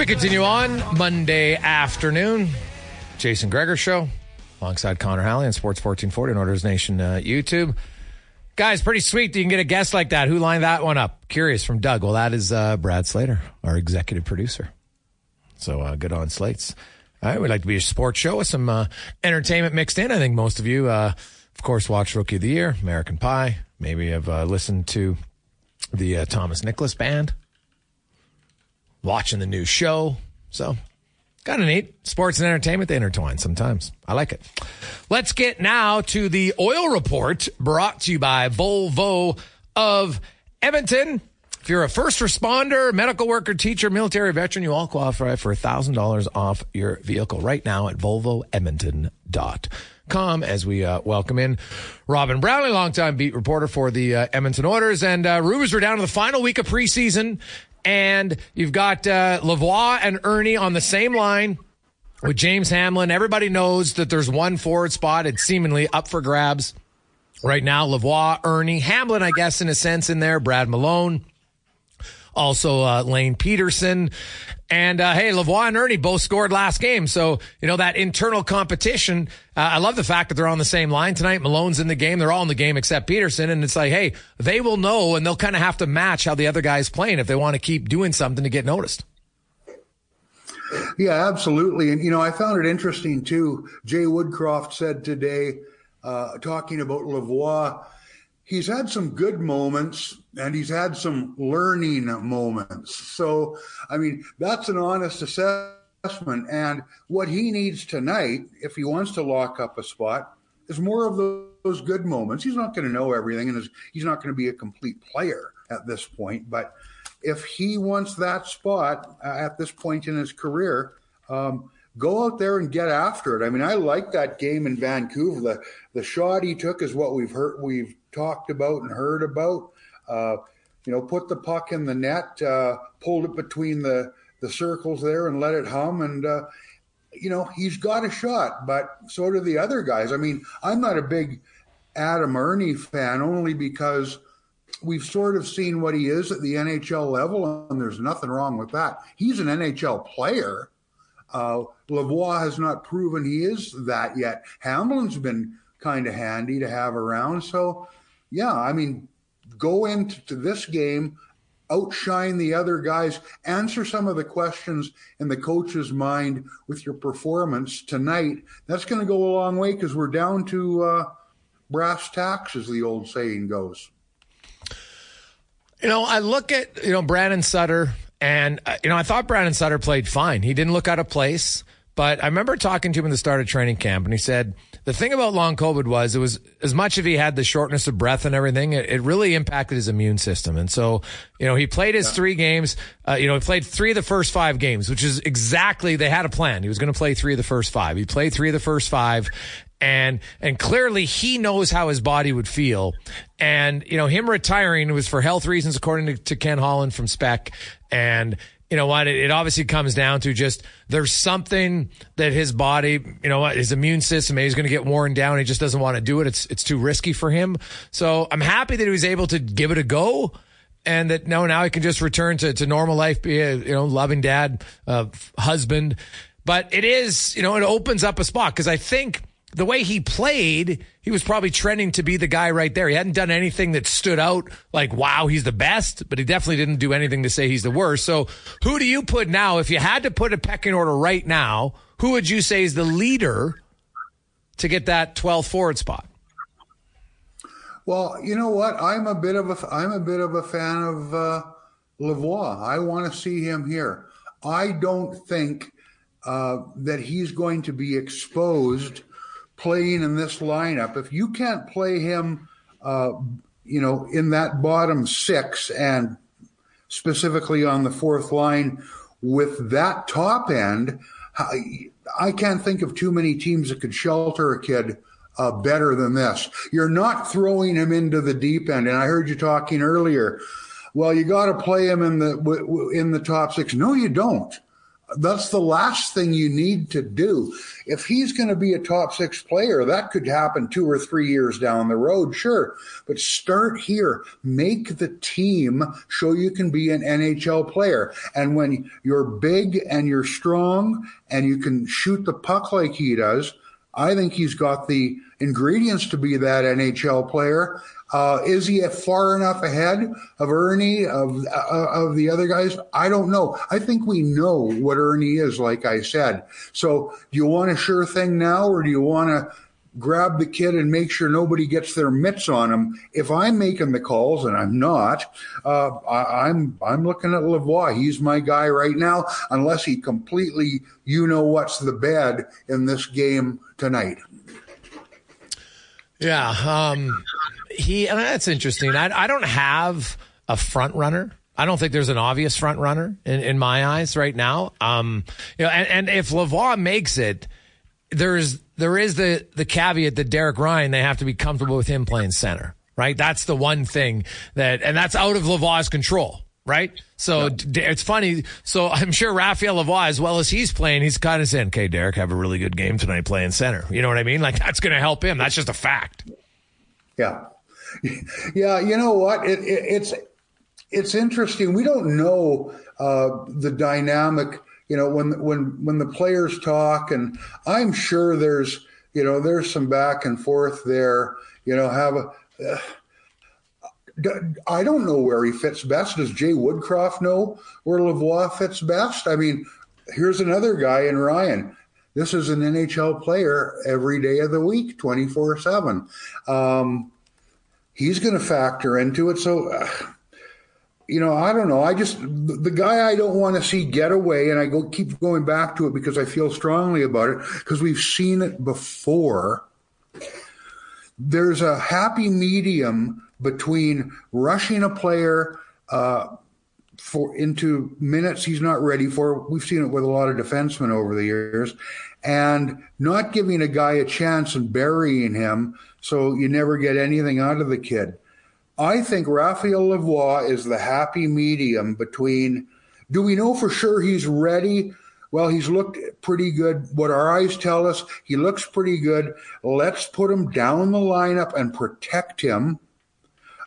We continue on Monday afternoon. Jason Gregor show alongside Connor Halley on Sports 1440 and Oilers Nation uh, YouTube. Guys, pretty sweet that you can get a guest like that. Who lined that one up? Curious from Doug. Well, that is uh, Brad Slater, our executive producer. So uh, good on slates. All right, we'd like to be a sports show with some uh, entertainment mixed in. I think most of you, uh, of course, watch Rookie of the Year, American Pie. Maybe have uh, listened to the Thomas Nicholas Band, watching the new show. So kind of neat. Sports and entertainment, they intertwine sometimes. I like it. Let's get now to the oil report brought to you by Volvo of Edmonton. If you're a first responder, medical worker, teacher, military veteran, you all qualify for $1,000 off your vehicle right now at volvoedmonton.com as we uh, welcome in Robin Brownlee, longtime beat reporter for the uh, Edmonton Oilers. And uh, are down to the final week of preseason, and you've got uh, Lavoie and Erne on the same line with James Hamblin. Everybody knows that there's one forward spot. It's seemingly up for grabs right now. Lavoie, Erne, Hamblin, I guess, in a sense, in there. Brad Malone, also uh, Lane Pederson. And uh, hey, Lavoie and Erne both scored last game. So, you know, that internal competition. Uh, I love the fact that they're on the same line tonight. Malone's in the game. They're all in the game except Pederson. And it's like, hey, they will know and they'll kind of have to match how the other guy's playing if they want to keep doing something to get noticed. Yeah, absolutely. And, you know, I found it interesting too. Jay Woodcroft said today, uh, talking about Lavoie, he's had some good moments and he's had some learning moments. So, I mean, that's an honest assessment. And what he needs tonight, if he wants to lock up a spot, is more of those good moments. He's not going to know everything and he's not going to be a complete player at this point. But if he wants that spot uh, at this point in his career, um, go out there and get after it. I mean, I like that game in Vancouver. The the shot he took is what we've heard, we've talked about and heard about. Uh, you know, put the puck in the net, uh, pulled it between the the circles there, and let it hum. And uh, you know, he's got a shot, but so do the other guys. I mean, I'm not a big Adam Erne fan only because we've sort of seen what he is at the NHL level, and there's nothing wrong with that. He's an NHL player. Uh, Lavoie has not proven he is that yet. Hamblin's been kind of handy to have around. So, yeah, I mean, go into this game, outshine the other guys, answer some of the questions in the coach's mind with your performance tonight. That's going to go a long way because we're down to uh, brass tacks, as the old saying goes. You know, I look at, you know, Brandon Sutter, and, uh, you know, I thought Brandon Sutter played fine. He didn't look out of place. But I remember talking to him in the start of training camp, and he said the thing about long COVID was it was as much if he had the shortness of breath and everything, it, it really impacted his immune system. And so, you know, he played his yeah. three games. Uh, you know, he played three of the first five games, which is exactly they had a plan. He was going to play three of the first five. He played three of the first five, and and clearly he knows how his body would feel and you know him retiring was for health reasons according to, to ken holland from spec and you know what? It, it, obviously comes down to just there's something that his body, you know what, his immune system, he's going to get worn down. He just doesn't want to do it. It's it's too risky for him. So I'm happy that he was able to give it a go, and that no, now he can just return to to normal life, be a you know loving dad, uh, husband. But it is, you know, it opens up a spot because I think the way he played, he was probably trending to be the guy right there. He hadn't done anything that stood out like, wow, he's the best, but he definitely didn't do anything to say he's the worst. So who do you put now? If you had to put a pecking order right now, who would you say is the leader to get that 12th forward spot? Well, you know what? I'm a bit of a I'm a bit of a fan of uh, Lavoie. I want to see him here. I don't think uh, that he's going to be exposed playing in this lineup, if you can't play him, uh, you know, in that bottom six and specifically on the fourth line with that top end, I can't think of too many teams that could shelter a kid uh, better than this. You're not throwing him into the deep end. And I heard you talking earlier. Well, you got to play him in the in the top six. No, you don't. That's the last thing you need to do. If he's going to be a top six player, that could happen two or three years down the road, sure. But start here. Make the team show you can be an NHL player. And when you're big and you're strong and you can shoot the puck like he does, I think he's got the ingredients to be that NHL player. Uh, is he far enough ahead of Erne of uh, of the other guys? I don't know. I think we know what Erne is, like I said. So, do you want a sure thing now, or do you want to grab the kid and make sure nobody gets their mitts on him? If I'm making the calls, and I'm not, uh, I, I'm I'm looking at Lavoie. He's my guy right now, unless he completely, you know, what's the bed in this game tonight. Yeah. Um, he, and that's interesting. I, I don't have a front runner. I don't think there's an obvious front runner in, in my eyes right now. Um, you know, and, and if Lavoie makes it, there's there is the the caveat that Derek Ryan they have to be comfortable with him playing center, right? That's the one thing that, and that's out of Lavoie's control, right? So d it's funny. So I'm sure Raphael Lavoie, as well as he's playing, he's kind of saying, "Okay, Derek, have a really good game tonight playing center." You know what I mean? Like that's going to help him. That's just a fact. Yeah, yeah. You know what? It, it, it's it's interesting. We don't know uh, the dynamic. You know, when when when the players talk, and I'm sure there's you know there's some back and forth there. You know, have a. Uh, I don't know where he fits best. Does Jay Woodcroft know where Lavoie fits best? I mean, here's another guy in Ryan. This is an NHL player every day of the week, 24 7. Um, he's going to factor into it. So, uh, you know, I don't know. I just, the, guy I don't want to see get away, and I go keep going back to it because I feel strongly about it, because we've seen it before. There's a happy medium between rushing a player uh, for into minutes he's not ready for. We've seen it with a lot of defensemen over the years, and not giving a guy a chance and burying him so you never get anything out of the kid. I think Raphael Lavoie is the happy medium between. Do we know for sure he's ready? Well, he's looked pretty good. What our eyes tell us, he looks pretty good. Let's put him down the lineup and protect him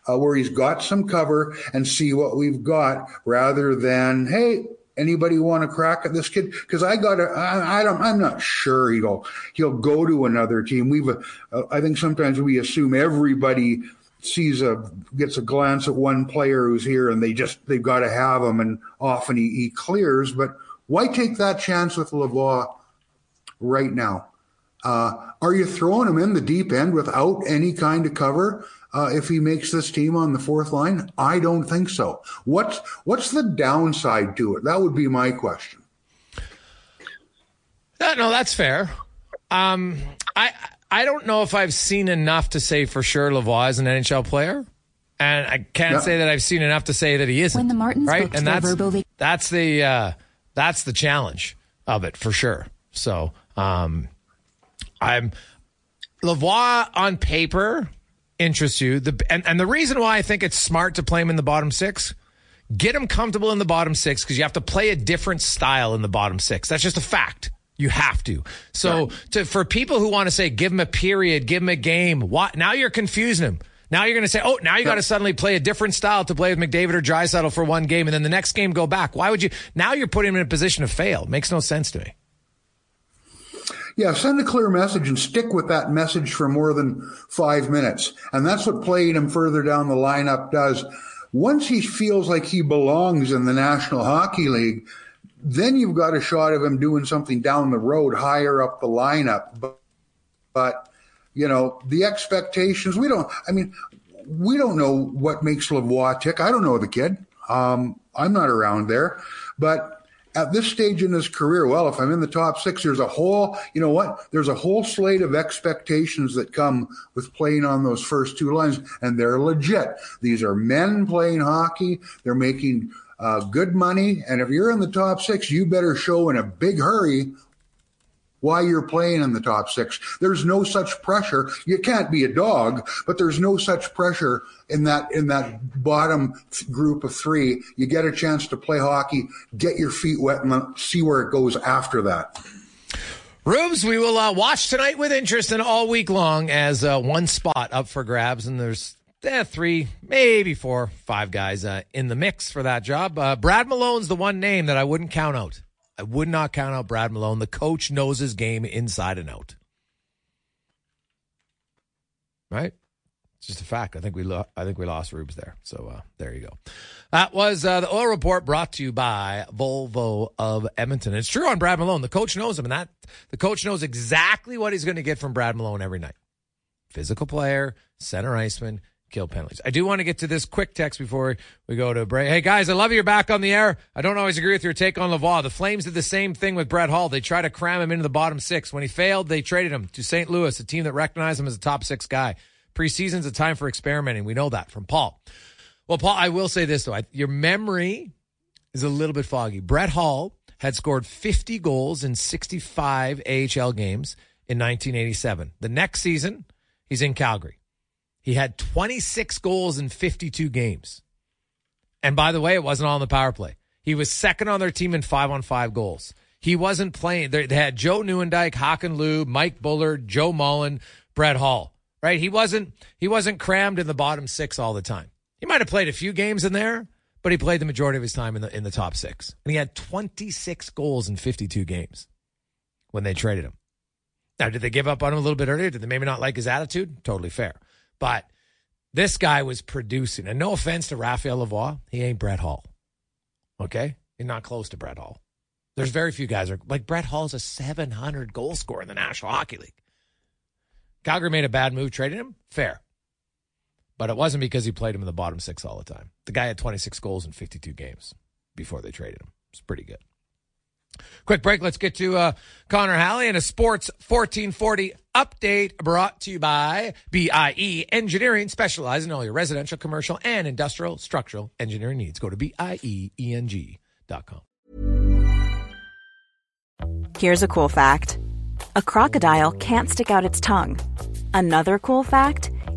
uh, where he's got some cover and see what we've got rather than, hey, anybody want to crack at this kid? Because I got I, I, don't, I'm not sure he'll he'll go to another team. We've, uh, I think sometimes we assume everybody sees a gets a glance at one player who's here and they just they've got to have him, and often he, he clears. But why take that chance with Lavoie right now? Uh, are you throwing him in the deep end without any kind of cover? uh, if he makes this team on the fourth line? I don't think so. What's what's the downside to it? That would be my question. Uh, no, that's fair. Um, I I don't know if I've seen enough to say for sure Lavoie is an NHL player, and I can't Yeah. say that I've seen enough to say that he isn't. When the Martins right, booked and that's verbal vac- that's the uh, that's the challenge of it for sure. So um, I'm Lavoie on paper interests you. The and, and the reason why I think it's smart to play him in the bottom six, get him comfortable in the bottom six because you have to play a different style in the bottom six. That's just a fact. You have to. So to for people who want to say give him a period, give him a game, what now you're confusing him. Now you're going to say, oh, now you got to suddenly play a different style to play with McDavid or Draisaitl for one game, and then the next game go back. Why would you? Now you're putting him in a position to fail. Makes no sense to me. Yeah, send a clear message and stick with that message for more than five minutes. And that's what playing him further down the lineup does. Once he feels like he belongs in the National Hockey League, then you've got a shot of him doing something down the road, higher up the lineup. But, but you know, the expectations, we don't, I mean, we don't know what makes Lavoie tick. I don't know the kid. Um, I'm not around there. But at this stage in his career, well, if I'm in the top six, there's a whole, you know what? There's a whole slate of expectations that come with playing on those first two lines, and they're legit. These are men playing hockey. They're making uh, good money. And if you're in the top six, you better show in a big hurry why you're playing in the top six. There's no such pressure. You can't be a dog, but there's no such pressure in that in that bottom group of three. You get a chance to play hockey, get your feet wet, and see where it goes after that. Rubes, we will uh, watch tonight with interest and all week long as uh, one spot up for grabs, and there's eh, three, maybe four, five guys uh, in the mix for that job. Uh, Brad Malone's the one name that I wouldn't count out. I would not count out Brad Malone. The coach knows his game inside and out. Right? It's just a fact. I think we lo- I think we lost Rubes there. So uh, there you go. That was uh, the oil report brought to you by Volvo of Edmonton. It's true on Brad Malone. The coach knows him, and that the coach knows exactly what he's going to get from Brad Malone every night. Physical player, center iceman, kill penalties. I do want to get to this quick text before we go to break. Hey guys, I love you're back on the air. I don't always agree with your take on Lavoie. The Flames did the same thing with Brett Hull. They tried to cram him into the bottom six. When he failed, they traded him to St. Louis, a team that recognized him as a top six guy. Preseason's a time for experimenting. We know that from Paul. Well, Paul, I will say this though: I, your memory is a little bit foggy. Brett Hull had scored 50 goals in 65 AHL games in 1987. The next season, he's in Calgary. He had 26 goals in 52 games. And by the way, it wasn't all on the power play. He was second on their team in five on five goals. He wasn't playing. They had Joe Nieuwendyk, Hakan Loob, Mike Bullard, Joe Mullen, Brett Hull. Right? He wasn't. He wasn't crammed in the bottom six all the time. He might have played a few games in there, but he played the majority of his time in the in the top six. And he had 26 goals in 52 games when they traded him. Now, did they give up on him a little bit earlier? Did they maybe not like his attitude? Totally fair. But this guy was producing. And no offense to Raphael Lavoie, he ain't Brett Hull. Okay? He's not close to Brett Hull. There's very few guys are like Brett Hull's a 700 goal scorer in the National Hockey League. Calgary made a bad move trading him. Fair. But it wasn't because he played him in the bottom six all the time. The guy had 26 goals in 52 games before they traded him. It's pretty good. Quick break. Let's get to uh, Connor Halley and a Sports 1440 update brought to you by BIE Engineering, specializing in all your residential, commercial, and industrial structural engineering needs. Go to BIEENG.com. Here's a cool fact a crocodile can't stick out its tongue. Another cool fact